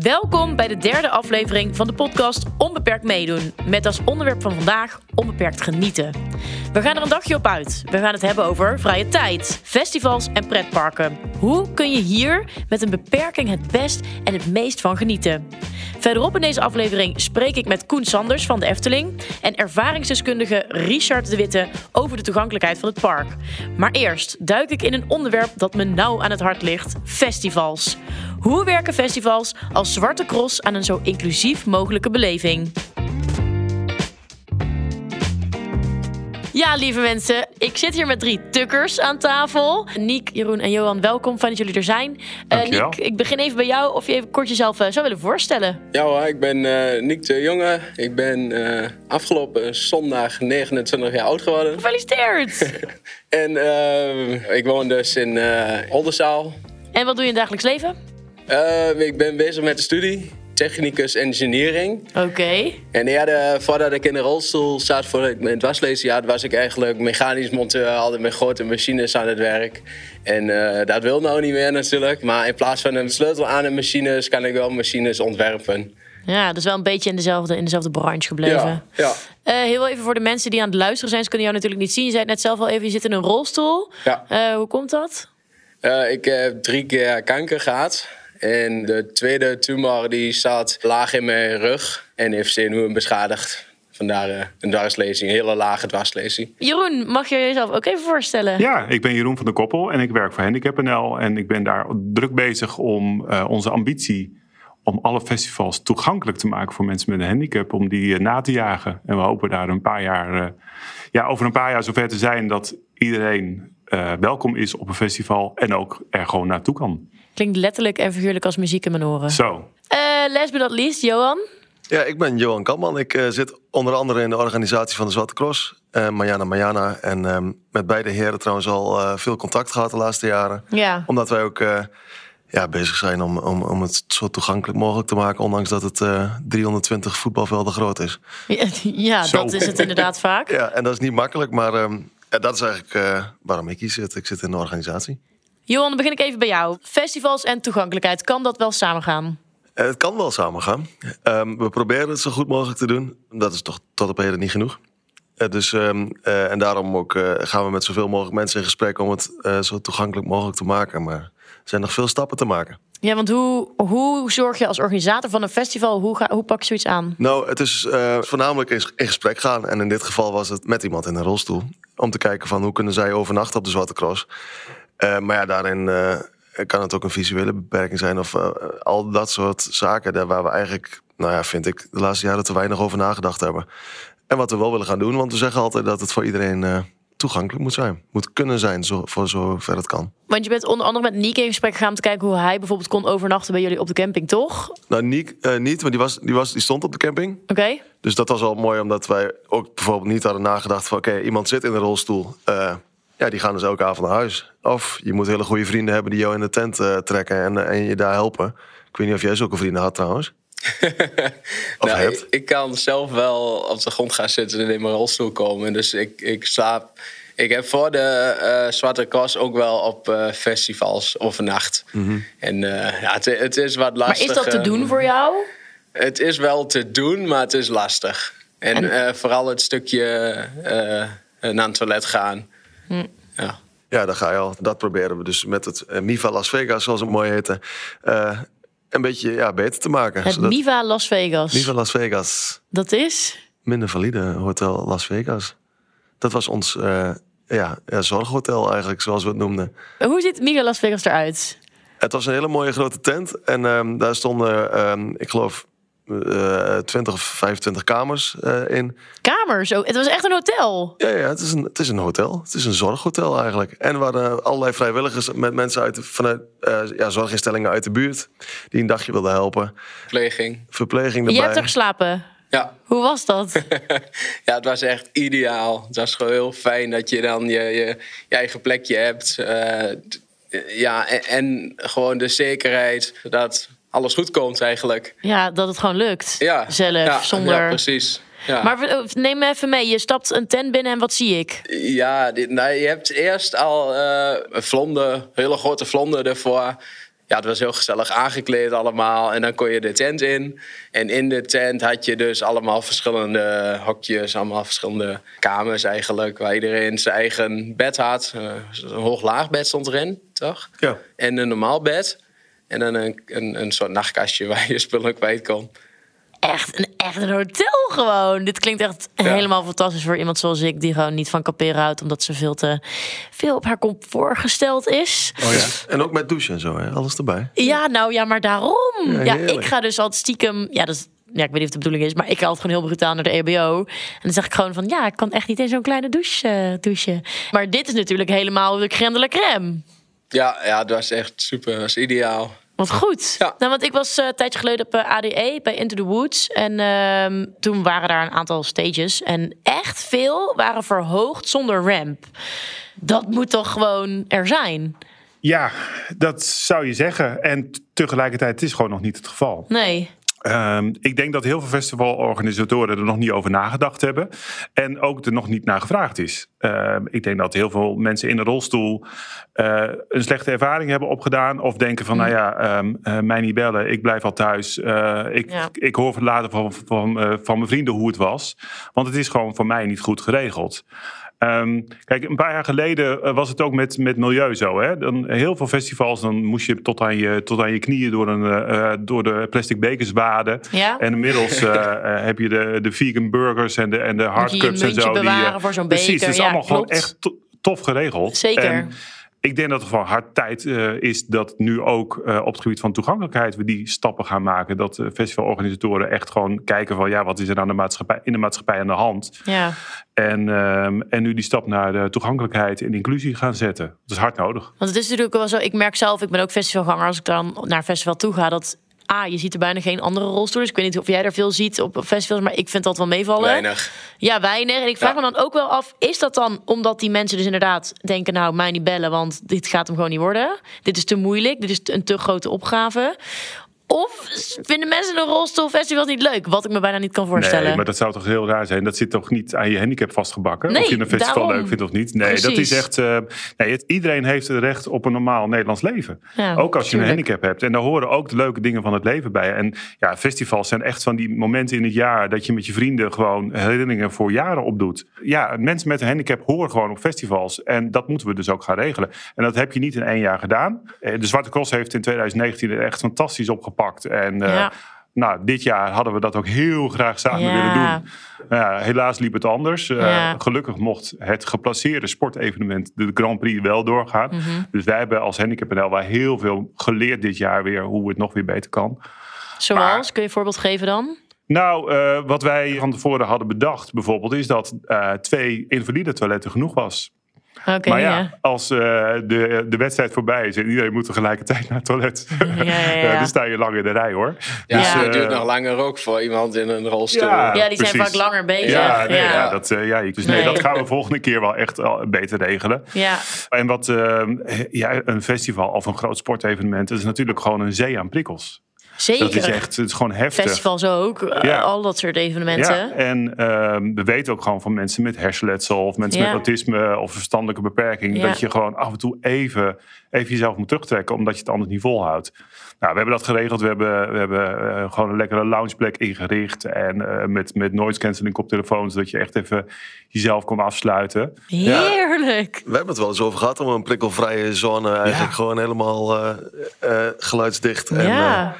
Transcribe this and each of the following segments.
Welkom bij de derde aflevering van de podcast Onbeperkt Meedoen. Met als onderwerp van vandaag onbeperkt genieten. We gaan er een dagje op uit. We gaan het hebben over vrije tijd, festivals en pretparken. Hoe kun je hier met een beperking het best en het meest van genieten? Verderop in deze aflevering spreek ik met Koen Sanders van de Efteling en ervaringsdeskundige Richard de Witte over de toegankelijkheid van het park. Maar eerst duik ik in een onderwerp dat me nauw aan het hart ligt: festivals. Hoe werken festivals als zwarte cross aan een zo inclusief mogelijke beleving? Ja, lieve mensen, ik zit hier met drie tukkers aan tafel. Niek, Jeroen en Johan, welkom. Fijn dat jullie er zijn. Uh, Niek, ik begin even bij jou. Of je even kort jezelf uh, zou willen voorstellen. Ja hoor, ik ben uh, Niek de Jonge. Ik ben afgelopen zondag 29 jaar oud geworden. Gefeliciteerd! en ik woon dus in Oldenzaal. En wat doe je in het dagelijks leven? ik ben bezig met de studie technicus engineering. Oké. En ja, voordat ik in de rolstoel zat voor het wasleesjaar, was ik eigenlijk mechanisch monteur, altijd met grote machines aan het werk. En uh, dat wil nou niet meer natuurlijk. Maar in plaats van een sleutel aan de machines, kan ik wel machines ontwerpen. Ja, dus wel een beetje in dezelfde, in dezelfde branche gebleven. Ja, ja. Uh, heel even voor de mensen die aan het luisteren zijn, ze kunnen jou natuurlijk niet zien. Je zei het net zelf al even, je zit in een rolstoel. Ja. Uh, hoe komt dat? ik heb drie keer kanker gehad. En de tweede tumor die zat laag in mijn rug en heeft zenuwen beschadigd. Vandaar uh, een dwarslezing, een hele lage dwarslezing. Jeroen, mag je jezelf ook even voorstellen? Ja, ik ben Jeroen van der Koppel en ik werk voor Handicap.nl. En ik ben daar druk bezig om uh, onze ambitie om alle festivals toegankelijk te maken voor mensen met een handicap, om die uh, na te jagen. En we hopen daar een paar jaar, ja, over een paar jaar zover te zijn dat iedereen welkom is op een festival en ook er gewoon naartoe kan. Klinkt letterlijk en figuurlijk als muziek in mijn oren. Zo. Uh, last but not least, Johan. Ja, ik ben Johan Kampman. Ik uh, zit onder andere in de organisatie van de Zwarte Cross. Uh, Mariana Mariana. En uh, met beide heren trouwens al veel contact gehad de laatste jaren. Ja. Omdat wij ook ja, bezig zijn om, om, om het zo toegankelijk mogelijk te maken. Ondanks dat het 320 voetbalvelden groot is. Ja, ja dat is het inderdaad vaak. Ja, en dat is niet makkelijk. Maar ehm, dat is eigenlijk waarom ik hier zit. Ik zit in de organisatie. Johan, dan begin ik even bij jou. Festivals en toegankelijkheid, kan dat wel samengaan? Uh, het kan wel samengaan. Um, we proberen het zo goed mogelijk te doen. Dat is toch tot op heden niet genoeg. Uh, dus, um, uh, en daarom ook gaan we met zoveel mogelijk mensen in gesprek om het zo toegankelijk mogelijk te maken. Maar er zijn nog veel stappen te maken. Ja, want hoe, hoe zorg je als organisator van een festival, hoe, ga, hoe pak je zoiets aan? Nou, het is voornamelijk in, in gesprek gaan. En in dit geval was het met iemand in een rolstoel. Om te kijken van hoe kunnen zij overnachten op de Zwarte Cross. Uh, maar ja, daarin uh, kan het ook een visuele beperking zijn of uh, al dat soort zaken. Daar waar we eigenlijk, nou ja, vind ik, de laatste jaren te weinig over nagedacht hebben. En wat we wel willen gaan doen, want we zeggen altijd dat het voor iedereen toegankelijk moet zijn. Moet kunnen zijn, zo, voor zover het kan. Want je bent onder andere met Niek in gesprek gegaan om te kijken hoe hij bijvoorbeeld kon overnachten bij jullie op de camping, toch? Nou, Niek niet, want die, was, die, was, die stond op de camping. Oké. Okay. Dus dat was al mooi, omdat wij ook bijvoorbeeld niet hadden nagedacht van... oké, iemand zit in een rolstoel ja, die gaan dus elke avond naar huis. Of je moet hele goede vrienden hebben die jou in de tent uh, trekken en, en je daar helpen. Ik weet niet of jij zulke vrienden had trouwens. of nou, hebt. Ik, ik, kan zelf wel op de grond gaan zitten en in mijn rolstoel komen. Dus ik, ik slaap. Ik heb voor de uh, Zwarte Cross ook wel op uh, festivals overnacht. Mm -hmm. En ja, het, het, is wat lastig. Maar is dat te doen voor jou? Het is wel te doen, maar het is lastig. En, en... vooral het stukje naar het toilet gaan. Hm. Ja. Ja, daar ga je al. Dat proberen we dus met het uh, Miva Las Vegas, zoals het mooi heette, uh, een beetje ja, beter te maken. Het zodat... Miva Las Vegas. Miva Las Vegas. Dat is? Minder valide Hotel Las Vegas. Dat was ons uh, ja, ja, zorghotel eigenlijk, zoals we het noemden. Hoe ziet Miva Las Vegas eruit? Het was een hele mooie grote tent. En um, daar stonden, um, ik geloof, uh, 20 of 25 kamers uh, in. Kamers? Oh, het was echt een hotel? Ja, ja het, is een, het is een hotel. Het is een zorghotel eigenlijk. En hadden allerlei vrijwilligers met mensen uit, vanuit uh, ja, zorginstellingen uit de buurt... die een dagje wilden helpen. Verpleging. Verpleging erbij. Je hebt er geslapen? Ja. Hoe was dat? ja, het was echt ideaal. Het was gewoon heel fijn dat je dan je, je, je eigen plekje hebt. Uh, ja, en, en gewoon de zekerheid dat alles goed komt eigenlijk. Ja, dat het gewoon lukt. Ja. Zelf, ja, zonder... Ja, precies. Ja. Maar neem me even mee. Je stapt een tent binnen en wat zie ik? Ja, dit, nou, je hebt eerst al uh, een vlonde, hele grote vlonde ervoor. ja, het was heel gezellig aangekleed allemaal. En dan kon je de tent in. En in de tent had je dus allemaal verschillende hokjes, allemaal verschillende kamers eigenlijk. Waar iedereen zijn eigen bed had. Uh, een hoog-laag bed stond erin, toch? Ja. En een normaal bed. En dan een, een, een soort nachtkastje waar je spullen kwijt kon echt een, echt een hotel gewoon. Dit klinkt echt helemaal fantastisch voor iemand zoals ik... die gewoon niet van kamperen houdt... omdat ze veel te veel op haar comfort gesteld is. Oh ja. En ook met douchen en zo, hè? alles erbij. Ja, nou ja, maar daarom. Ja, ik ga dus altijd stiekem... Ja, dat ja, ik weet niet of het de bedoeling is, maar ik ga altijd gewoon heel brutaal naar de EBO. En dan zeg ik gewoon van, ja, ik kan echt niet in zo'n kleine douche uh, douchen. Maar dit is natuurlijk helemaal de crème de la crème. Ja, ja, dat was echt super, dat was ideaal. Wat goed. Ja. Nou, want ik was uh, een tijdje geleden op uh, eh, ADE bij Into the Woods. En uh, toen waren daar een aantal stages. En echt veel waren verhoogd zonder ramp. Dat moet toch gewoon er zijn? Ja, dat zou je zeggen. En tegelijkertijd het is gewoon nog niet het geval. Nee. Um, ik denk dat heel veel festivalorganisatoren er nog niet over nagedacht hebben. En ook er nog niet naar gevraagd is. Uh, ik denk dat heel veel mensen in de rolstoel uh, een slechte ervaring hebben opgedaan. Of denken van, nou ja, um, uh, mij niet bellen, ik blijf al thuis. Uh, ik, ja. ik hoor later van, van, van mijn vrienden hoe het was. Want het is gewoon voor mij niet goed geregeld. Um, kijk, een paar jaar geleden uh, was het ook met, met milieu zo. Hè? Dan, heel veel festivals, dan moest je tot aan je, tot aan je knieën door, een, uh, door de plastic bekers waden. Ja? En inmiddels uh, heb je de, de vegan burgers en de, en de hardcups en zo. bewaren die, voor zo'n beker. Precies, het is ja, allemaal klopt. gewoon echt tof geregeld. Zeker. En, ik denk dat het gewoon hard tijd uh, is dat nu ook uh, op het gebied van toegankelijkheid we die stappen gaan maken. Dat uh, festivalorganisatoren echt gewoon kijken van ja, wat is er aan de maatschappij, in de maatschappij aan de hand. Ja. En, ehm, en nu die stap naar de toegankelijkheid en inclusie gaan zetten. Dat is hard nodig. Want het is natuurlijk wel zo, ik merk zelf, ik ben ook festivalganger, als ik dan naar een festival toe ga, dat Ah, je ziet er bijna geen andere rolstoelers. Ik weet niet of jij er veel ziet op festivals, maar ik vind dat wel meevallen. Weinig. Ja, weinig. En ik vraag Ja. me dan ook wel af, is dat dan omdat die mensen dus inderdaad denken, nou, mij niet bellen, want dit gaat hem gewoon niet worden. Dit is te moeilijk, dit is een te grote opgave. Of vinden mensen een rolstoelfestival niet leuk? Wat ik me bijna niet kan voorstellen. Nee, maar dat zou toch heel raar zijn. Dat zit toch niet aan je handicap vastgebakken? Nee, of je een festival daarom. leuk vindt of niet? Nee, dat is echt... eh, nee, het- iedereen heeft het recht op een normaal Nederlands leven. Ja, ook als je een handicap hebt. En daar horen ook de leuke dingen van het leven bij. En ja, festivals zijn echt van die momenten in het jaar... dat je met je vrienden gewoon herinneringen voor jaren opdoet. Ja, mensen met een handicap horen gewoon op festivals. En dat moeten we dus ook gaan regelen. En dat heb je niet in één jaar gedaan. Eh, De Zwarte Cross heeft in 2019 er echt fantastisch opgepakt. En... eh, Ja. nou, dit jaar hadden we dat ook heel graag samen Ja. willen doen. Nou ja, helaas liep het anders. Eh. Gelukkig mocht het geplaceerde sportevenement, de Grand Prix, wel doorgaan. Mhm. Dus wij hebben als Handicap NL wel heel veel geleerd dit jaar weer hoe het nog weer beter kan. Zoals, Maar- kun je een voorbeeld geven dan? Nou, eh, wat wij van tevoren hadden bedacht bijvoorbeeld, is dat twee invalide toiletten genoeg was. Oké, maar ja, ja. als eh, de, de wedstrijd voorbij is en iedereen moet tegelijkertijd naar het toilet, Ja, ja, ja. dan sta je lang in de rij hoor. Ja, Dus, het duurt nog langer ook voor iemand in een rolstoel. Ja. Ja, die zijn vaak langer bezig. Ja, nee, ja. ja. dat, eh, ja, dus nee, Nee. dat gaan we volgende keer wel echt beter regelen. Ja. En wat eh, ja, een festival of een groot sportevenement, dat is natuurlijk gewoon een zee aan prikkels. Zeker. Dat is echt, het is gewoon heftig. Festivals ook, eh, Ja. al dat soort evenementen. Ja, en ehm, we weten ook gewoon van mensen met hersenletsel of mensen Ja. met autisme of verstandelijke beperking, Ja. dat je gewoon af en toe even, even jezelf moet terugtrekken, omdat je het anders niet volhoudt. Nou, we hebben dat geregeld. We hebben, we hebben eh, gewoon een lekkere loungeplek ingericht en eh, met, met noise cancelling koptelefoons, zodat je echt even jezelf kon afsluiten. Heerlijk. We hebben het wel eens over gehad om een prikkelvrije zone eigenlijk Ja. gewoon helemaal eh, eh, geluidsdicht. En, Ja.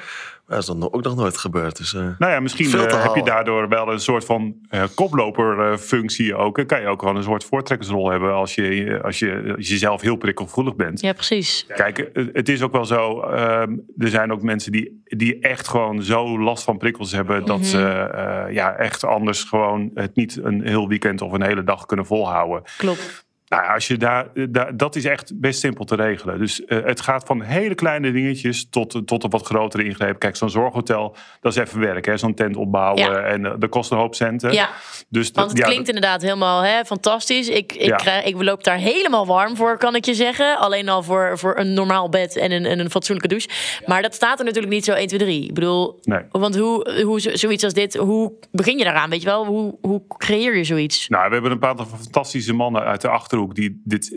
Dat is dan ook nog nooit gebeurd. Dus, eh, Nou ja, misschien eh, heb je daardoor wel een soort van eh koploperfunctie ook. Dan kan je ook wel een soort voortrekkersrol hebben als je, als je, als je zelf heel prikkelgevoelig bent. Ja, precies. Kijk, het is ook wel zo. ehm, er zijn ook mensen die, die echt gewoon zo last van prikkels hebben. dat Mhm. ze eh, ja, echt anders gewoon het niet een heel weekend of een hele dag kunnen volhouden. Klopt. Nou, als je daar, daar, dat is echt best simpel te regelen. Dus eh, het gaat van hele kleine dingetjes tot, tot een wat grotere ingreep. Kijk, zo'n zorghotel, dat is even werk. hè, Zo'n tent opbouwen Ja. en eh, dat kost een hoop centen. Ja, dus dat- want het ja, klinkt inderdaad helemaal hè, fantastisch. Ik, ik, Ja. krijg, ik loop daar helemaal warm voor, kan ik je zeggen. Alleen al voor, voor een normaal bed en een, en een fatsoenlijke douche. Maar dat staat er natuurlijk niet zo 1, 2, 3. Ik bedoel, Nee. want hoe, hoe zo- zoiets als dit, hoe begin je daaraan? Weet je wel, hoe, hoe creëer je zoiets? Nou, we hebben een paar fantastische mannen uit de Achterhoek Achterhoek die dit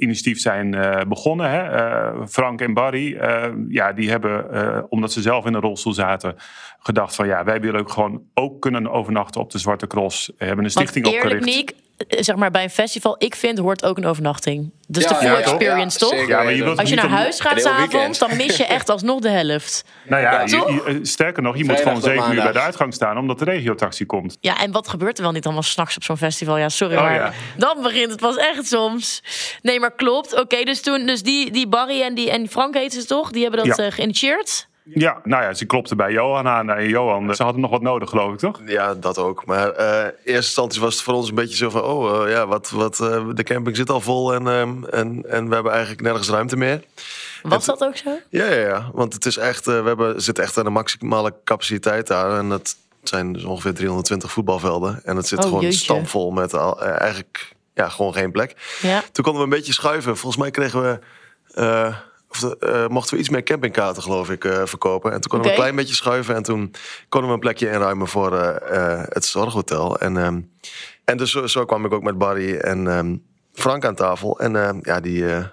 initiatief zijn begonnen. Hè? Frank en Barry, ja, die hebben, omdat ze zelf in een rolstoel zaten, gedacht van ja, wij willen ook gewoon ook kunnen overnachten op de Zwarte Cross. We hebben een stichting Want eerlijk, opgericht. Eh, zeg maar bij een festival, ik vind hoort ook een overnachting. Dus de full experience, toch? Ja, maar je Als je naar huis gaat s'avonds, dan mis je echt alsnog de helft. Nou ja, je, sterker nog, je moet gewoon zeven uur bij de uitgang staan omdat de regiotaxi komt. Ja, en wat gebeurt er wel niet allemaal s'nachts op zo'n festival? Ja, sorry, oh, maar dan begint het pas echt soms. Nee, maar klopt. Oké, dus toen, dus die, die Barry en die en Frank heet ze toch? Die hebben dat uh, geïnitieerd. Ja, nou ja, ze klopte bij Johan aan. En Johan, ze hadden nog wat nodig, geloof ik, toch? Ja, dat ook. Maar uh, eerste instantie was het voor ons een beetje zo van... oh, uh, ja, wat, wat, uh, de camping zit al vol en, ehm, en, en we hebben eigenlijk nergens ruimte meer. Was dat ook zo? Ja, ja, ja. Want het is echt, we hebben, zitten echt aan de maximale capaciteit daar. En dat zijn dus ongeveer 320 voetbalvelden. En het zit oh, gewoon stampvol met al, eigenlijk ja, gewoon geen plek. Ja. Toen konden we een beetje schuiven. Volgens mij kregen we of uh, mochten we iets meer campingkaarten, geloof ik, uh, verkopen. En toen konden we een klein beetje schuiven. En toen konden we een plekje inruimen voor uh, het zorghotel. En, um, en dus zo, zo, kwam ik ook met Barry en um, Frank aan tafel. En uh, ja, die, die hebben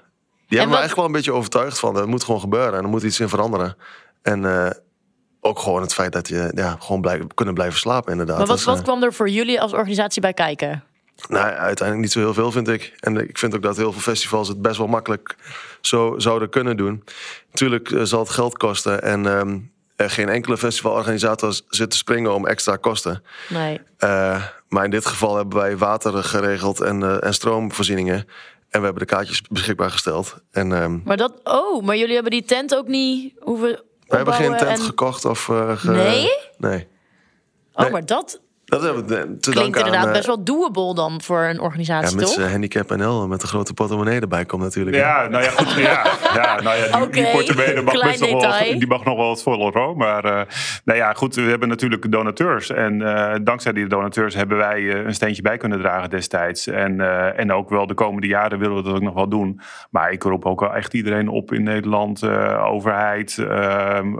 me eigenlijk wel een beetje overtuigd van... het moet gewoon gebeuren en er moet iets in veranderen. En ook gewoon het feit dat je ja, gewoon blijf, kunnen blijven slapen inderdaad. Maar wat, wat kwam er voor jullie als organisatie bij kijken? Nou, uiteindelijk niet zo heel veel, vind ik. En ik vind ook dat heel veel festivals het best wel makkelijk zo zouden kunnen doen. Natuurlijk eh, zal het geld kosten en um, er geen enkele festivalorganisator zit te springen om extra kosten. Nee. Uh, maar in dit geval hebben wij water geregeld en, uh, en stroomvoorzieningen. En we hebben de kaartjes beschikbaar gesteld. En, um, maar dat, oh, maar jullie hebben die tent ook niet hoeven. We hebben geen tent gekocht of. Uh, ge... Nee? Nee. Oh, nee. maar dat dat hebben we te Klinkt inderdaad aan, best wel doable dan voor een organisatie, ja, met toch? handicap NL, met een grote portemonnee erbij komt natuurlijk. Ja, nou ja, goed. Ja, ja, nou ja, die, okay. die portemonnee mag best nog wel, die mag nog wel wat voller Maar uh, nou ja, goed, we hebben natuurlijk donateurs. En uh, dankzij die donateurs hebben wij uh, een steentje bij kunnen dragen destijds. En, en ook wel de komende jaren willen we dat ook nog wel doen. Maar ik roep ook wel echt iedereen op in Nederland, overheid, ehm,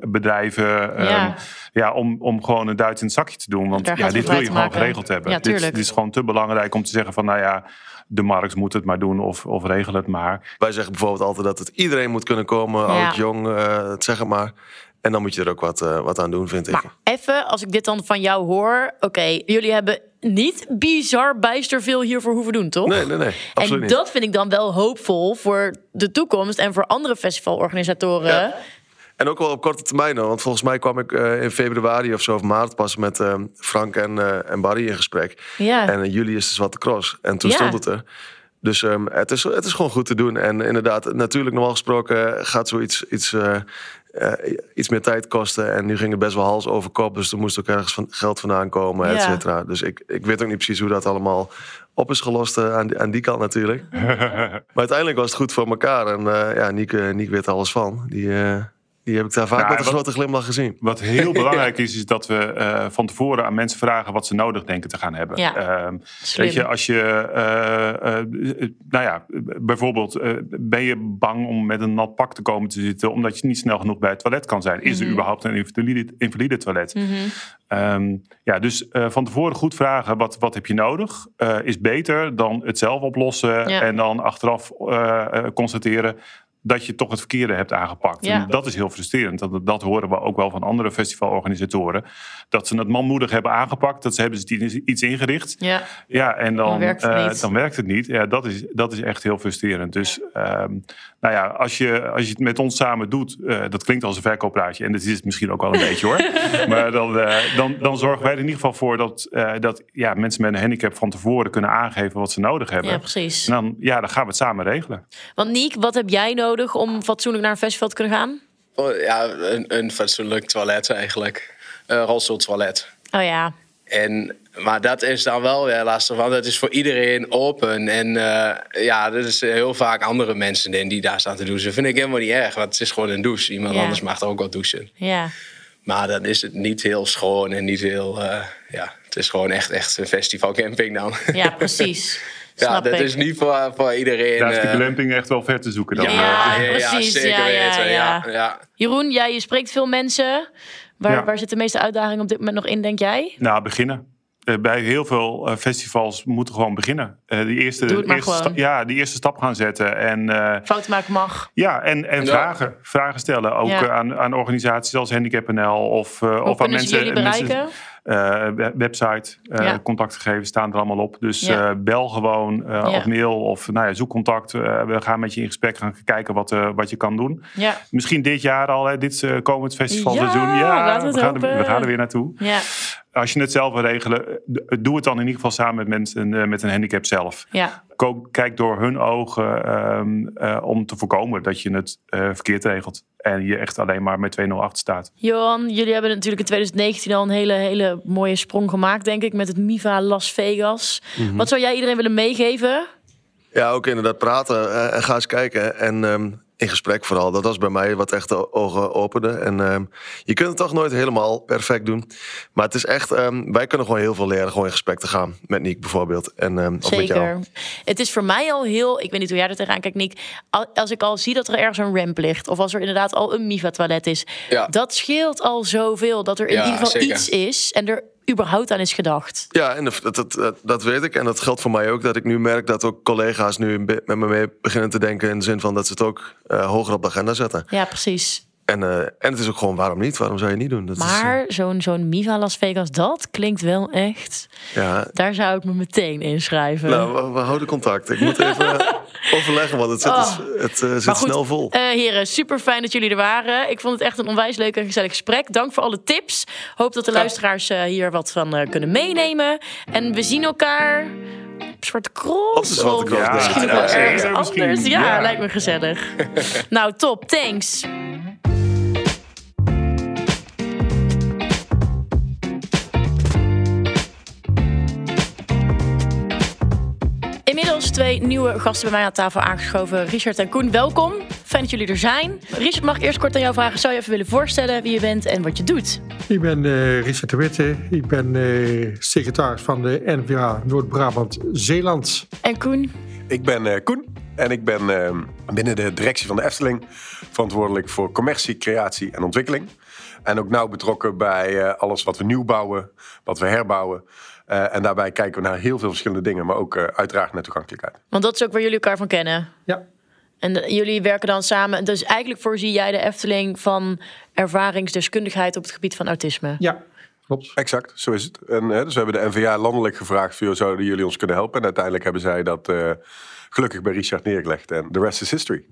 bedrijven, ja. Um, ja, om, om gewoon een Duits in het zakje te doen. Want ja, dit wil je gewoon geregeld hebben. Ja, dit, dit, is gewoon te belangrijk om te zeggen van nou ja, de markt moet het maar doen of, of regel het maar. Wij zeggen bijvoorbeeld altijd dat het iedereen moet kunnen komen, oud, jong, uh, zeg het maar. En dan moet je er ook wat, uh, wat aan doen, vind maar ik. Even, als ik dit dan van jou hoor. Oké, jullie hebben niet bizar bijster veel hiervoor hoeven doen, toch? Nee, nee, nee. Absoluut en dat vind ik dan wel hoopvol voor de toekomst en voor andere festivalorganisatoren. Ja. En ook wel op korte termijn. Want volgens mij kwam ik uh, in februari of zo of maart pas met uh, Frank en, uh, en Barry in gesprek. Ja. En juli is de Zwarte Cross. En toen ja. stond het er. Dus um, het, is, het is gewoon goed te doen. En inderdaad, natuurlijk normaal gesproken gaat zoiets iets, iets meer tijd kosten. En nu ging het best wel hals over kop. Dus er moest ook ergens van geld vandaan komen, et cetera. Dus ik, ik weet ook niet precies hoe dat allemaal op is gelost aan, aan die kant natuurlijk. maar uiteindelijk was het goed voor elkaar. En ja, Nieke, Nieke weet alles van. Die... Die heb ik daar vaak nou, met een grote glimlach gezien. Wat heel belangrijk is, is dat we uh, van tevoren aan mensen vragen wat ze nodig denken te gaan hebben. Ja, uh, weet je, als je, uh, nou ja, bijvoorbeeld, ben je bang om met een nat pak te komen te zitten, omdat je niet snel genoeg bij het toilet kan zijn? Is er mm -hmm. überhaupt een invalide, invalide toilet? Mm -hmm. um, ja, dus van tevoren goed vragen, wat, wat heb je nodig? is beter dan het zelf oplossen ja. en dan achteraf constateren dat je toch het verkeerde hebt aangepakt. Ja. En dat is heel frustrerend. Dat, dat horen we ook wel van andere festivalorganisatoren. Dat ze het manmoedig hebben aangepakt. Dat ze hebben ze iets ingericht. Ja, ja en dan, dan, werkt het uh, niet. dan werkt het niet. Ja, dat, is, dat is echt heel frustrerend. Dus um, nou ja, als je, als je het met ons samen doet... Uh, dat klinkt als een verkooppraatje. En dat is het misschien ook wel een beetje hoor. Maar dan, uh, dan, dan zorgen wij er in ieder geval voor... dat, dat ja, mensen met een handicap van tevoren kunnen aangeven... wat ze nodig hebben. Ja, precies. En dan, ja, dan gaan we het samen regelen. Want Niek, wat heb jij nodig om fatsoenlijk naar een festival te kunnen gaan? Oh, ja, een, een fatsoenlijk toilet eigenlijk. Een rolstoeltoilet. Oh ja. En, maar dat is dan wel weer lastig, want het is voor iedereen open. En uh, ja, er is heel vaak andere mensen in die daar staan te douchen. Dat vind ik helemaal niet erg, want het is gewoon een douche. Iemand ja. anders mag er ook wel douchen. Ja. Maar dan is het niet heel schoon en niet heel... Uh, ja, het is gewoon echt, echt een festivalcamping dan. Ja, precies. ja, dat is niet voor, voor iedereen. Daar is de glamping echt wel ver te zoeken dan. Ja, ja, ja precies. zeker weten. Ja, ja. Jeroen, jij je spreekt veel mensen. Waar, waar zit de meeste uitdaging op dit moment nog in, denk jij? Nou, beginnen. bij heel veel festivals moeten gewoon beginnen. die eerste, eerste stap, ja, die eerste stap gaan zetten. En, Fouten maken mag. Ja, en, en vragen, vragen stellen. Ook aan, aan organisaties als HandicapNL of, of aan mensen. Jullie bereiken? Uh, website, uh, contactgegevens staan er allemaal op. Dus uh, bel gewoon of mail of nou ja, zoek contact. we gaan met je in gesprek gaan kijken wat, wat je kan doen. Misschien dit jaar al, hè, dit komend festivalseizoen. Ja, we, gaan er, we gaan er weer naartoe. Ja als je het zelf wil regelen, doe het dan in ieder geval samen met mensen met een handicap zelf. Ja. Kijk door hun ogen ehm, uh, om te voorkomen dat je het uh, verkeerd regelt. En je echt alleen maar met 2-0 achter staat. Johan, jullie hebben natuurlijk in 2019 al een hele, hele mooie sprong gemaakt, denk ik, met het Miva Las Vegas. Mm Wat zou jij iedereen willen meegeven? Ja, ook inderdaad praten uh, en ga eens kijken. En um, in gesprek vooral. Dat was bij mij wat echt de ogen opende. En uh, je kunt het toch nooit helemaal perfect doen. Maar het is echt, um, wij kunnen gewoon heel veel leren, gewoon in gesprek te gaan. Met Niek bijvoorbeeld. En, um, Zeker. Het is voor mij al heel, ik weet niet hoe jij er tegenaan kijkt, Niek. Als ik al zie dat er ergens een ramp ligt, of als er inderdaad al een Miva-toilet is, ja. dat scheelt al zoveel. Dat er in ieder geval iets is en er überhaupt aan is gedacht. Ja, en dat, dat, dat, weet ik. En dat geldt voor mij ook. Dat ik nu merk dat ook collega's nu met me mee beginnen te denken. In de zin van dat ze het ook uh, hoger op de agenda zetten. Ja, precies. En, uh, en het is ook gewoon, waarom niet? Waarom zou je niet doen? Dat maar uh... zo'n zo'n Miva Las Vegas, dat klinkt wel echt... Ja. Daar zou ik me meteen inschrijven. Nou, we, houden contact. Ik moet even overleggen, want het zit, oh. het, uh, zit snel vol. heren, super fijn dat jullie er waren. Ik vond het echt een onwijs leuk en gezellig gesprek. Dank voor alle tips. Hoop dat de luisteraars hier wat van kunnen meenemen. En we zien elkaar... Zwarte Cross. Op de Zwarte Cross. Ja, misschien wel ergens anders. Ja, ja, lijkt me gezellig. nou, top. Thanks. Inmiddels twee nieuwe gasten bij mij aan tafel aangeschoven. Richard en Koen, welkom. Fijn dat jullie er zijn. Richard, mag ik eerst kort aan jou vragen? Zou je even willen voorstellen wie je bent en wat je doet? Ik ben uh, Richard de Witte. Ik ben uh, secretaris van de NVA Noord-Brabant Zeeland. En Koen? Ik ben uh, Koen en ik ben binnen de directie van de Efteling verantwoordelijk voor commercie, creatie en ontwikkeling. En ook nauw betrokken bij alles wat we nieuw bouwen, wat we herbouwen. Uh, en daarbij kijken we naar heel veel verschillende dingen, maar ook uh, uiteraard naar toegankelijkheid. Want dat is ook waar jullie elkaar van kennen. Ja. En de, jullie werken dan samen. Dus eigenlijk voorzie jij de Efteling van ervaringsdeskundigheid op het gebied van autisme. Ja, klopt. Exact, zo is het. En, dus we hebben de NVA landelijk gevraagd: zouden jullie ons kunnen helpen? En uiteindelijk hebben zij dat uh, gelukkig bij Richard neergelegd. En the rest is history.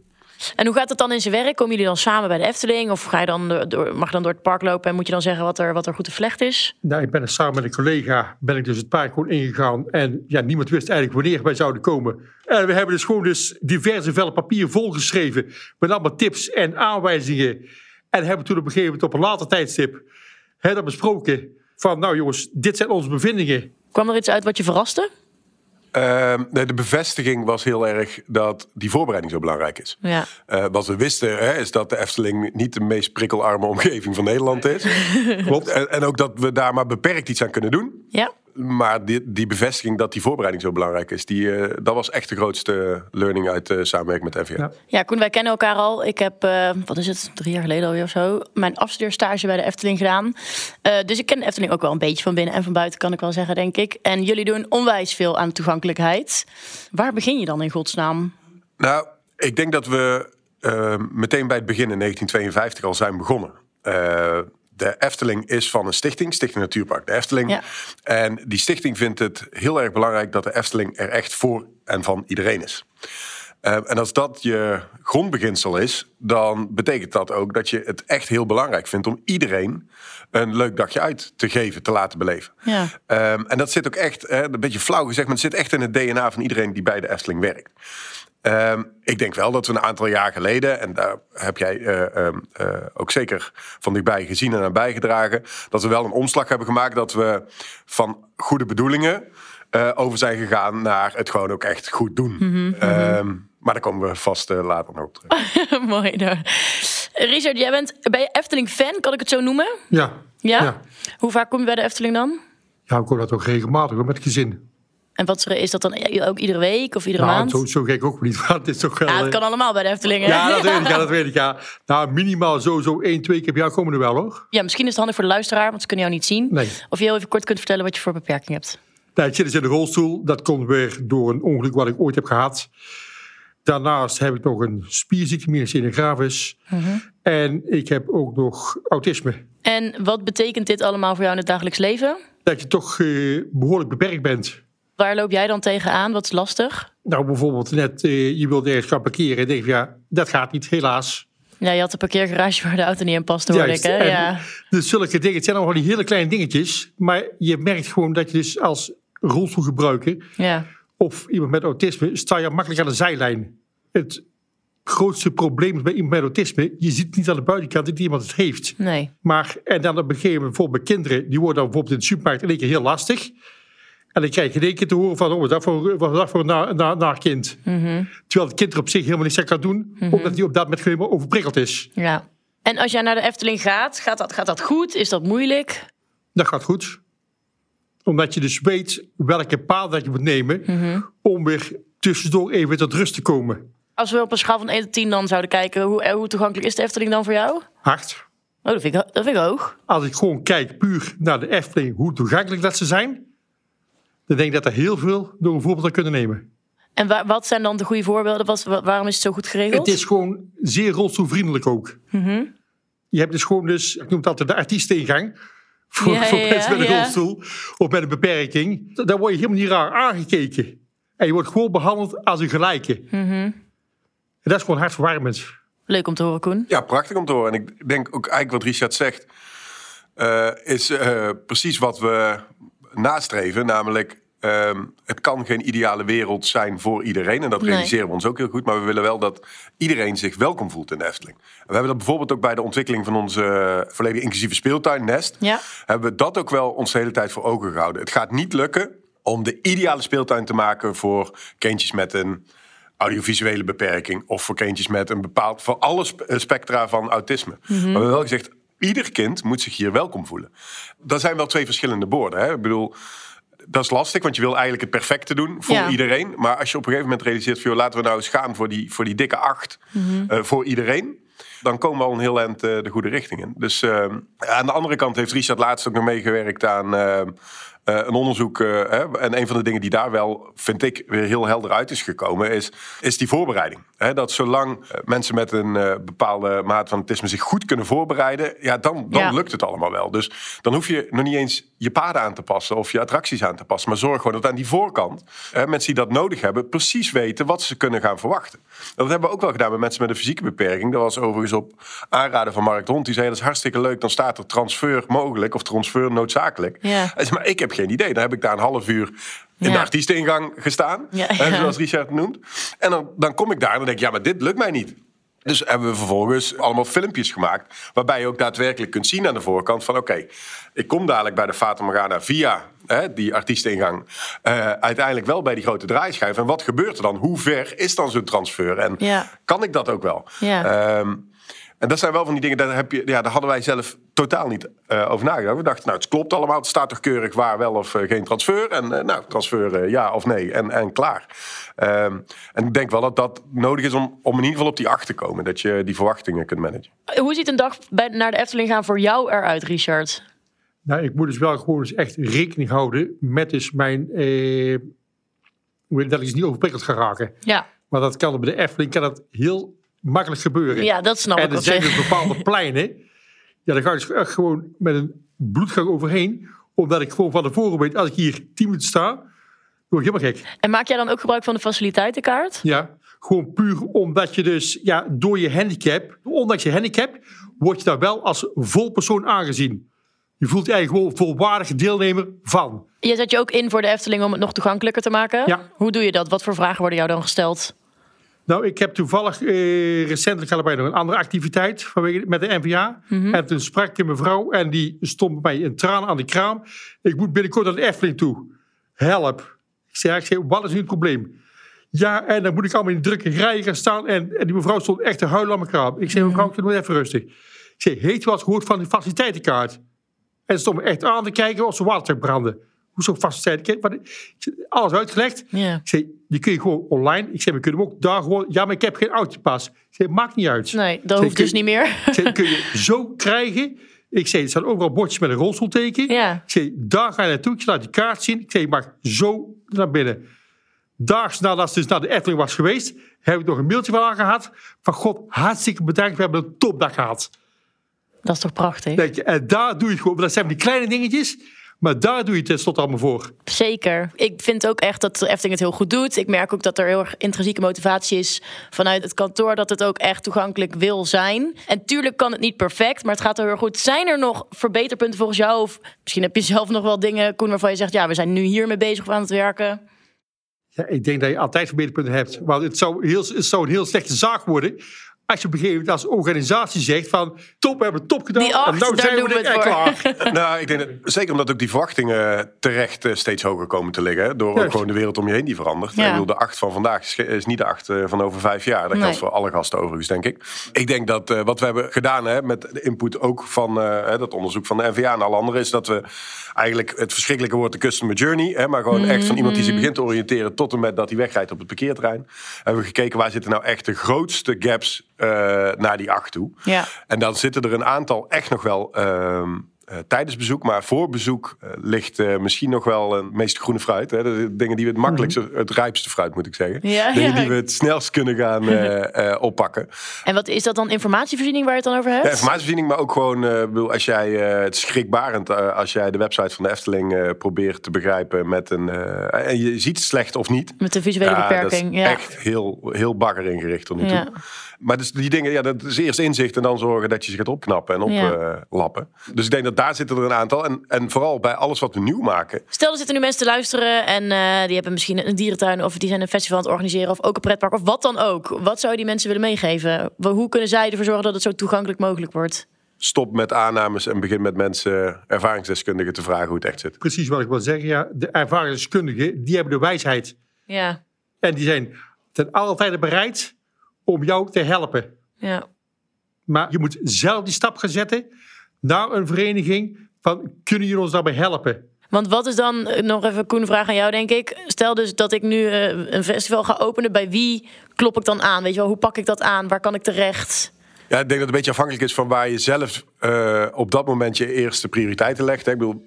En hoe gaat het dan in zijn werk? Komen jullie dan samen bij de Efteling? Of ga je dan door, mag je dan door het park lopen en moet je dan zeggen wat er, wat er goed te vlecht is? Nou, ik ben er samen met een collega ben ik dus het park gewoon ingegaan. En ja, niemand wist eigenlijk wanneer wij zouden komen. En we hebben dus gewoon dus diverse vellen papier volgeschreven. Met allemaal tips en aanwijzingen. En hebben toen op een gegeven moment op een later tijdstip hè, dat besproken. Van nou jongens, dit zijn onze bevindingen. Kwam er iets uit wat je verraste? Uh, de bevestiging was heel erg dat die voorbereiding zo belangrijk is. Ja. Uh, wat we wisten hè, is dat de Efteling niet de meest prikkelarme omgeving van Nederland is. Klopt. En, en, ook dat we daar maar beperkt iets aan kunnen doen. Ja maar die, die bevestiging dat die voorbereiding zo belangrijk is, die, uh, dat was echt de grootste learning uit de samenwerking met NVA. Ja. ja, Koen, wij kennen elkaar al. Ik heb, uh, wat is het, drie jaar geleden alweer of zo, mijn afstudeerstage bij de Efteling gedaan. Uh, dus ik ken de Efteling ook wel een beetje van binnen en van buiten, kan ik wel zeggen, denk ik. En jullie doen onwijs veel aan toegankelijkheid. Waar begin je dan in godsnaam? Nou, ik denk dat we meteen bij het begin in 1952 al zijn begonnen de Efteling is van een stichting, Stichting Natuurpark de Efteling. Ja. En die stichting vindt het heel erg belangrijk dat de Efteling er echt voor en van iedereen is. Uh, en als dat je grondbeginsel is, dan betekent dat ook dat je het echt heel belangrijk vindt om iedereen een leuk dagje uit te geven, te laten beleven. Ja. Um, en dat zit ook echt, hè, een beetje flauw gezegd, maar het zit echt in het DNA van iedereen die bij de Efteling werkt. Um, ik denk wel dat we een aantal jaar geleden, en daar heb jij uh, uh, ook zeker van dichtbij gezien en aan bijgedragen, dat we wel een omslag hebben gemaakt dat we van goede bedoelingen uh, over zijn gegaan naar het gewoon ook echt goed doen. Mm -hmm. Maar daar komen we vast later nog op terug. Mooi. Nou. Richard, jij bent bij Efteling fan, kan ik het zo noemen? Ja. Ja? ja. Hoe vaak kom je bij de Efteling dan? Ja, ik kom dat ook regelmatig met gezin. En wat is dat dan ook iedere week of iedere nou, maand? Zo, zo gek ook niet. Maar het is toch wel, ja, het kan allemaal bij de Eftelingen. Ja, dat weet ik. Ja, dat weet ik ja. Nou, minimaal sowieso één, twee keer per jaar komen er wel hoor. Ja, misschien is het handig voor de luisteraar, want ze kunnen jou niet zien. Nee. Of je heel even kort kunt vertellen wat je voor beperking hebt. Nou, ik zit dus in de rolstoel. Dat komt weer door een ongeluk wat ik ooit heb gehad. Daarnaast heb ik nog een spierziekte, myasthenia gravis. Mhm. En ik heb ook nog autisme. En wat betekent dit allemaal voor jou in het dagelijks leven? Dat je toch eh, behoorlijk beperkt bent. Waar loop jij dan tegenaan? Wat is lastig? Nou, bijvoorbeeld net, eh, je wilde ergens gaan parkeren en denk je, ja, dat gaat niet, helaas. Ja, je had een parkeergarage waar de auto niet in past, hoorde ik. Hè? Ja. Dus zulke dingen, het zijn allemaal die hele kleine dingetjes. Maar je merkt gewoon dat je dus als rolstoelgebruiker ja. Of iemand met autisme, sta je makkelijk aan de zijlijn. Het grootste probleem bij iemand met autisme, je ziet niet aan de buitenkant dat iemand het heeft. Nee. Maar, en dan op een gegeven moment, bijvoorbeeld bij kinderen, die worden dan bijvoorbeeld in de supermarkt in één keer heel lastig. En dan krijg je in één keer te horen van, oh, wat is dat voor, wat dat voor een na, na, naar kind? Mhm. Terwijl het kind er op zich helemaal niks aan kan doen, omdat hij op dat moment helemaal overprikkeld is. Ja. En als jij naar de Efteling gaat, gaat dat, gaat dat goed? Is dat moeilijk? Dat gaat goed. Omdat je dus weet welke paal dat je moet nemen Mhm. om weer tussendoor even tot rust te komen. Als we op een schaal van 1 tot 10 dan zouden kijken, hoe, eh, hoe toegankelijk is de Efteling dan voor jou? Hard. Oh, dat vind ik, dat vind ik hoog. Als ik gewoon kijk puur naar de Efteling, hoe toegankelijk dat ze zijn, dan denk ik dat er heel veel door een voorbeeld aan kunnen nemen. En wa- wat zijn dan de goede voorbeelden? Wat, waarom is het zo goed geregeld? Het is gewoon zeer rolstoelvriendelijk ook. Mhm. Je hebt dus gewoon, dus, ik noem het altijd de artiesteningang. Voor, Ja, voor ja, mensen met een ja. rolstoel of met een beperking. Daar word je helemaal niet raar aangekeken. En je wordt gewoon behandeld als een gelijke. Mhm. En dat is gewoon hartverwarmend. Leuk om te horen, Koen. Ja, prachtig om te horen. En ik denk ook eigenlijk wat Richard zegt, eh, is eh, precies wat we nastreven. Namelijk, ehm, het kan geen ideale wereld zijn voor iedereen. En dat Nee. realiseren we ons ook heel goed. Maar we willen wel dat iedereen zich welkom voelt in de Efteling. En we hebben dat bijvoorbeeld ook bij de ontwikkeling van onze eh, volledig inclusieve speeltuin, Nest. Ja. Hebben we dat ook wel ons de hele tijd voor ogen gehouden. Het gaat niet lukken om de ideale speeltuin te maken voor kindjes met een audiovisuele beperking of voor kindjes met een bepaald voor alle eh, spectra van autisme. Maar we hebben wel gezegd, ieder kind moet zich hier welkom voelen. Dat zijn wel twee verschillende borden. Hè? Ik bedoel, dat is lastig, want je wil eigenlijk het perfecte doen voor Ja. iedereen. Maar als je op een gegeven moment realiseert, van, joh, laten we nou eens gaan voor die, voor die dikke acht eh, voor iedereen. Dan komen we al een heel eind eh, de goede richting in. Dus eh, aan de andere kant heeft Richard laatst ook nog meegewerkt aan eh, eh, een onderzoek. hè, en een van de dingen die daar wel, vind ik, weer heel helder uit is gekomen, is, is die voorbereiding. Hè, dat zolang mensen met een bepaalde maat van autisme zich goed kunnen voorbereiden, ja, dan, dan Ja. lukt het allemaal wel. Dus dan hoef je nog niet eens je paden aan te passen of je attracties aan te passen. Maar zorg gewoon dat aan die voorkant hè, mensen die dat nodig hebben, precies weten wat ze kunnen gaan verwachten. Dat hebben we ook wel gedaan met mensen met een fysieke beperking. Dat was overigens op aanraden van Mark Hond. Die zei, dat is hartstikke leuk. Dan staat er transfer mogelijk of transfer noodzakelijk. Ja. Zei, maar ik heb geen idee. Dan heb ik daar een half uur in Ja. de artiesteningang gestaan. Ja, hè, ja. Zoals Richard noemt. En dan, dan kom ik daar en dan denk ik, ja, maar dit lukt mij niet. Dus hebben we vervolgens allemaal filmpjes gemaakt. Waarbij je ook daadwerkelijk kunt zien aan de voorkant van oké, ik kom dadelijk bij de Fata Morgana via hè, die artiesteningang. eh, uiteindelijk wel bij die grote draaischijf. En wat gebeurt er dan? Hoe ver is dan zo'n transfer? En Ja. kan ik dat ook wel? Ja. Ehm, en dat zijn wel van die dingen, daar, heb je, ja, daar hadden wij zelf totaal niet eh, over nagedacht. We dachten, nou, het klopt allemaal. Het staat toch keurig waar wel of eh, geen transfer. En eh, nou, transfer ja of nee. En, en klaar. Ehm, en ik denk wel dat dat nodig is om, om in ieder geval op die acht te komen. Dat je die verwachtingen kunt managen. Hoe ziet een dag bij, naar de Efteling gaan voor jou eruit, Richard? Nou, ik moet dus wel gewoon eens echt rekening houden met dus mijn... Eh, dat ik dus niet overprikkeld ga raken. Ja, Maar dat kan bij de Efteling kan dat heel makkelijk gebeuren. ja dat snap en ik er op zijn dus bepaalde pleinen. Ja, daar ga ik dus echt gewoon met een bloedgang overheen. Omdat ik gewoon van tevoren weet, als ik hier 10 minuten sta, word ik helemaal gek. En maak jij dan ook gebruik van de faciliteitenkaart? Ja, gewoon puur omdat je dus ja, door je handicap, ondanks je handicap, word je daar wel als vol persoon aangezien. Je voelt je eigenlijk gewoon volwaardig deelnemer van. Je zet je ook in voor de Efteling om het nog toegankelijker te maken. Ja. Hoe doe je dat? Wat voor vragen worden jou dan gesteld? Nou, ik heb toevallig eh, recentelijk nog een andere activiteit vanwege, met de NVA. En toen sprak ik een mevrouw en die stond bij mij in tranen aan de kraam. Ik moet binnenkort naar de Efteling toe. Help. Ik zei, ik zei, wat is nu het probleem? Ja, en dan moet ik allemaal in drukke rijen gaan staan. En, en die mevrouw stond echt te huilen aan mijn kraam. Ik zei, mevrouw, ik doe even rustig. Ik zei, wel eens gehoord van de faciliteitenkaart? En ze stond me echt aan te kijken of ze water branden. Hoezo faciliteit? Alles uitgelegd. Ja. Ik zei, die kun je gewoon online. Ik zei, we kunnen hem ook daar gewoon... Ja, maar ik heb geen autopas. Ik zei, maakt niet uit. Nee, dat hoeft dus niet meer. Ik zei, kun je zo krijgen. Ik zei, er staan overal bordjes met een rolstoelteken. Ja. Ik zei, daar ga je naartoe. Ik laat die kaart zien. Ik zei, je mag zo naar binnen. Daags nadat ze dus naar de Efteling was geweest, heb ik nog een mailtje van haar gehad. Van god, hartstikke bedankt, we hebben een topdag gehad. Dat is toch prachtig? Je, en daar doe je het gewoon. Dat zijn die kleine dingetjes. Maar daar doe je het tenslotte allemaal voor. Zeker. Ik vind ook echt dat de Efteling het heel goed doet. Ik merk ook dat er heel erg intrinsieke motivatie is vanuit het kantoor. Dat het ook echt toegankelijk wil zijn. En tuurlijk kan het niet perfect, maar het gaat er heel goed. Zijn er nog verbeterpunten volgens jou? Of misschien heb je zelf nog wel dingen, Koen, waarvan je zegt... ja, we zijn nu hiermee bezig of aan het werken. Ja, ik denk dat je altijd verbeterpunten hebt. Want het zou, heel, het zou een heel slechte zaak worden als je op een gegeven moment als organisatie zegt van top, we hebben top gedaan die acht, en nou zijn we er klaar. nou, ik denk dat, zeker omdat ook die verwachtingen terecht uh, steeds hoger komen te liggen. Door ook gewoon de wereld om je heen die verandert. Ja. Ik bedoel, de acht van vandaag is niet de acht uh, van over vijf jaar. Dat geldt voor alle gasten overigens, denk ik. Ik denk dat uh, wat we hebben gedaan hè, met de input ook van dat onderzoek van de NVA en alle anderen... is dat we eigenlijk het verschrikkelijke woord de customer journey... Hè, maar gewoon echt van iemand die zich mhm. begint te oriënteren... tot en met dat hij wegrijdt op het parkeerterrein. Hebben we gekeken waar zitten nou echt de grootste gaps uh, naar die acht toe. Ja. En dan zitten er een aantal echt nog wel uh, uh, tijdens bezoek, maar voor bezoek uh, ligt uh, misschien nog wel het meest groene fruit. Hè? De dingen die we het makkelijkste, mm -hmm. het rijpste fruit moet ik zeggen. Ja, dingen ja. die we het snelst kunnen gaan oppakken. En wat is dat dan informatievoorziening waar je het dan over hebt? Ja, informatievoorziening, maar ook gewoon, bedoel, als jij het schrikbarend, als jij de website van de Efteling probeert te begrijpen met een, en je ziet het slecht of niet. Met de visuele beperking. ja. echt heel, heel bagger ingericht tot nu toe. Maar dus die dingen, ja, dat is eerst inzicht en dan zorgen dat je ze gaat opknappen en oplappen. Ja. Dus ik denk dat daar zitten er een aantal. En, en vooral bij alles wat we nieuw maken. Stel, er zitten nu mensen te luisteren en uh, die hebben misschien een dierentuin of die zijn een festival aan het organiseren of ook een pretpark of wat dan ook. Wat zou je die mensen willen meegeven? Hoe kunnen zij ervoor zorgen dat het zo toegankelijk mogelijk wordt? Stop met aannames en begin met mensen, ervaringsdeskundigen, te vragen hoe het echt zit. Precies wat ik wil zeggen. Ja, de ervaringsdeskundigen, die hebben de wijsheid. Ja. En die zijn ten alle tijde bereid om jou te helpen. Ja. Maar je moet zelf die stap gaan zetten naar een vereniging van kunnen jullie ons daarbij helpen? Want wat is dan, eh, nog even Koen, vraag aan jou denk ik. Stel dus dat ik nu uh, een festival ga openen. Bij wie klop ik dan aan? Weet je wel, hoe pak ik dat aan? Waar kan ik terecht? Ja, ik denk dat het een beetje afhankelijk is van waar je zelf uh, op dat moment je eerste prioriteiten legt. Hè. Ik bedoel,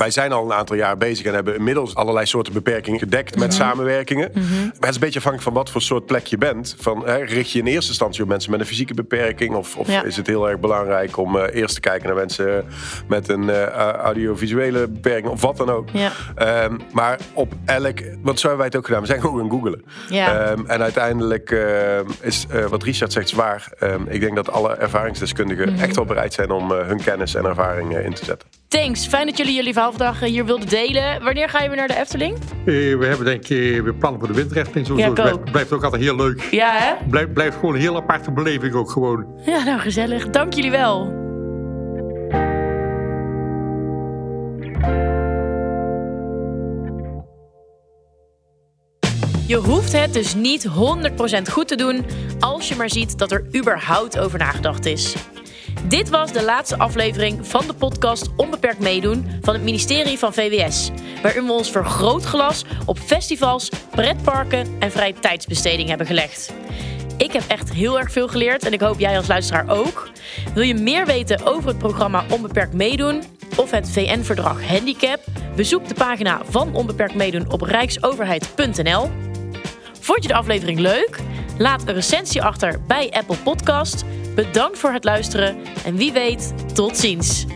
wij zijn al een aantal jaar bezig en hebben inmiddels allerlei soorten beperkingen gedekt met mhm. samenwerkingen. Mhm. Maar het is een beetje afhankelijk van wat voor soort plek je bent. Van, hè, richt je in eerste instantie op mensen met een fysieke beperking? Of, of is het heel erg belangrijk om uh, eerst te kijken naar mensen met een uh, audiovisuele beperking of wat dan ook? Ja. Um, maar op elk, want zo hebben wij het ook gedaan. We zijn gewoon gaan googlen. Ja. Um, en uiteindelijk uh, is wat Richard zegt zwaar. Um, ik denk dat alle ervaringsdeskundigen mhm. echt wel bereid zijn om hun kennis en ervaring in te zetten. Thanks. Fijn dat jullie jullie verhaal vandaag hier wilden delen. Wanneer ga je weer naar de Efteling? Uh, we hebben denk ik uh, weer plannen voor de ja, zo. Blijft, blijft, ook altijd heel leuk. Ja, hè? Blijft, blijft gewoon een heel aparte beleving ook gewoon. Ja, nou gezellig. Dank jullie wel. Je hoeft het dus niet 100% goed te doen als je maar ziet dat er überhaupt over nagedacht is. Dit was de laatste aflevering van de podcast Onbeperkt Meedoen van het ministerie van VWS. Waarin we ons vergrootglas op festivals, pretparken en vrije tijdsbesteding hebben gelegd. Ik heb echt heel erg veel geleerd en ik hoop jij als luisteraar ook. Wil je meer weten over het programma Onbeperkt Meedoen of het VN-verdrag Handicap? Bezoek de pagina van Onbeperkt Meedoen op rijksoverheid.nl. Vond je de aflevering leuk? Laat een recensie achter bij Apple Podcast. Bedankt voor het luisteren en wie weet, tot ziens.